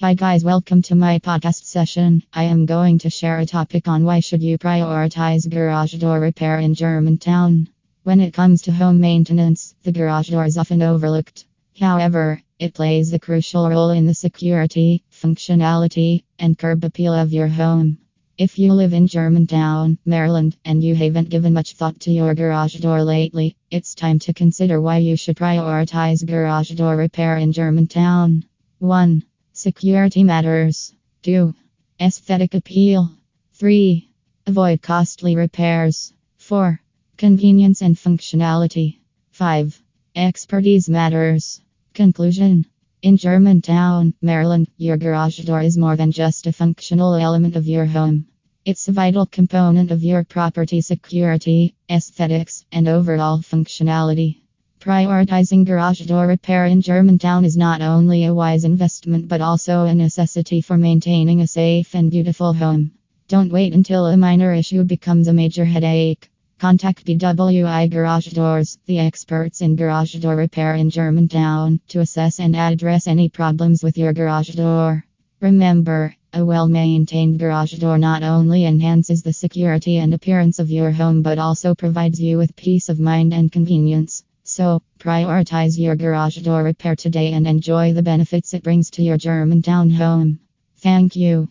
Hi guys, welcome to my podcast session. I am going to share a topic on why should you prioritize garage door repair in Germantown. When it comes to home maintenance, the garage door is often overlooked. However, it plays a crucial role in the security, functionality, and curb appeal of your home. If you live in Germantown, Maryland, and you haven't given much thought to your garage door lately, it's time to consider why you should prioritize garage door repair in Germantown. 1. Security matters. 2. Aesthetic appeal. 3. Avoid costly repairs. 4. Convenience and functionality. 5. Expertise matters. Conclusion In Germantown, Maryland, your garage door is more than just a functional element of your home. It's a vital component of your property security, aesthetics, and overall functionality. Prioritizing garage door repair in Germantown is not only a wise investment but also a necessity for maintaining a safe and beautiful home. Don't wait until a minor issue becomes a major headache. Contact BWI Garage Doors, the experts in garage door repair in Germantown, to assess and address any problems with your garage door. Remember, a well maintained garage door not only enhances the security and appearance of your home but also provides you with peace of mind and convenience. So, prioritize your garage door repair today and enjoy the benefits it brings to your Germantown home. Thank you.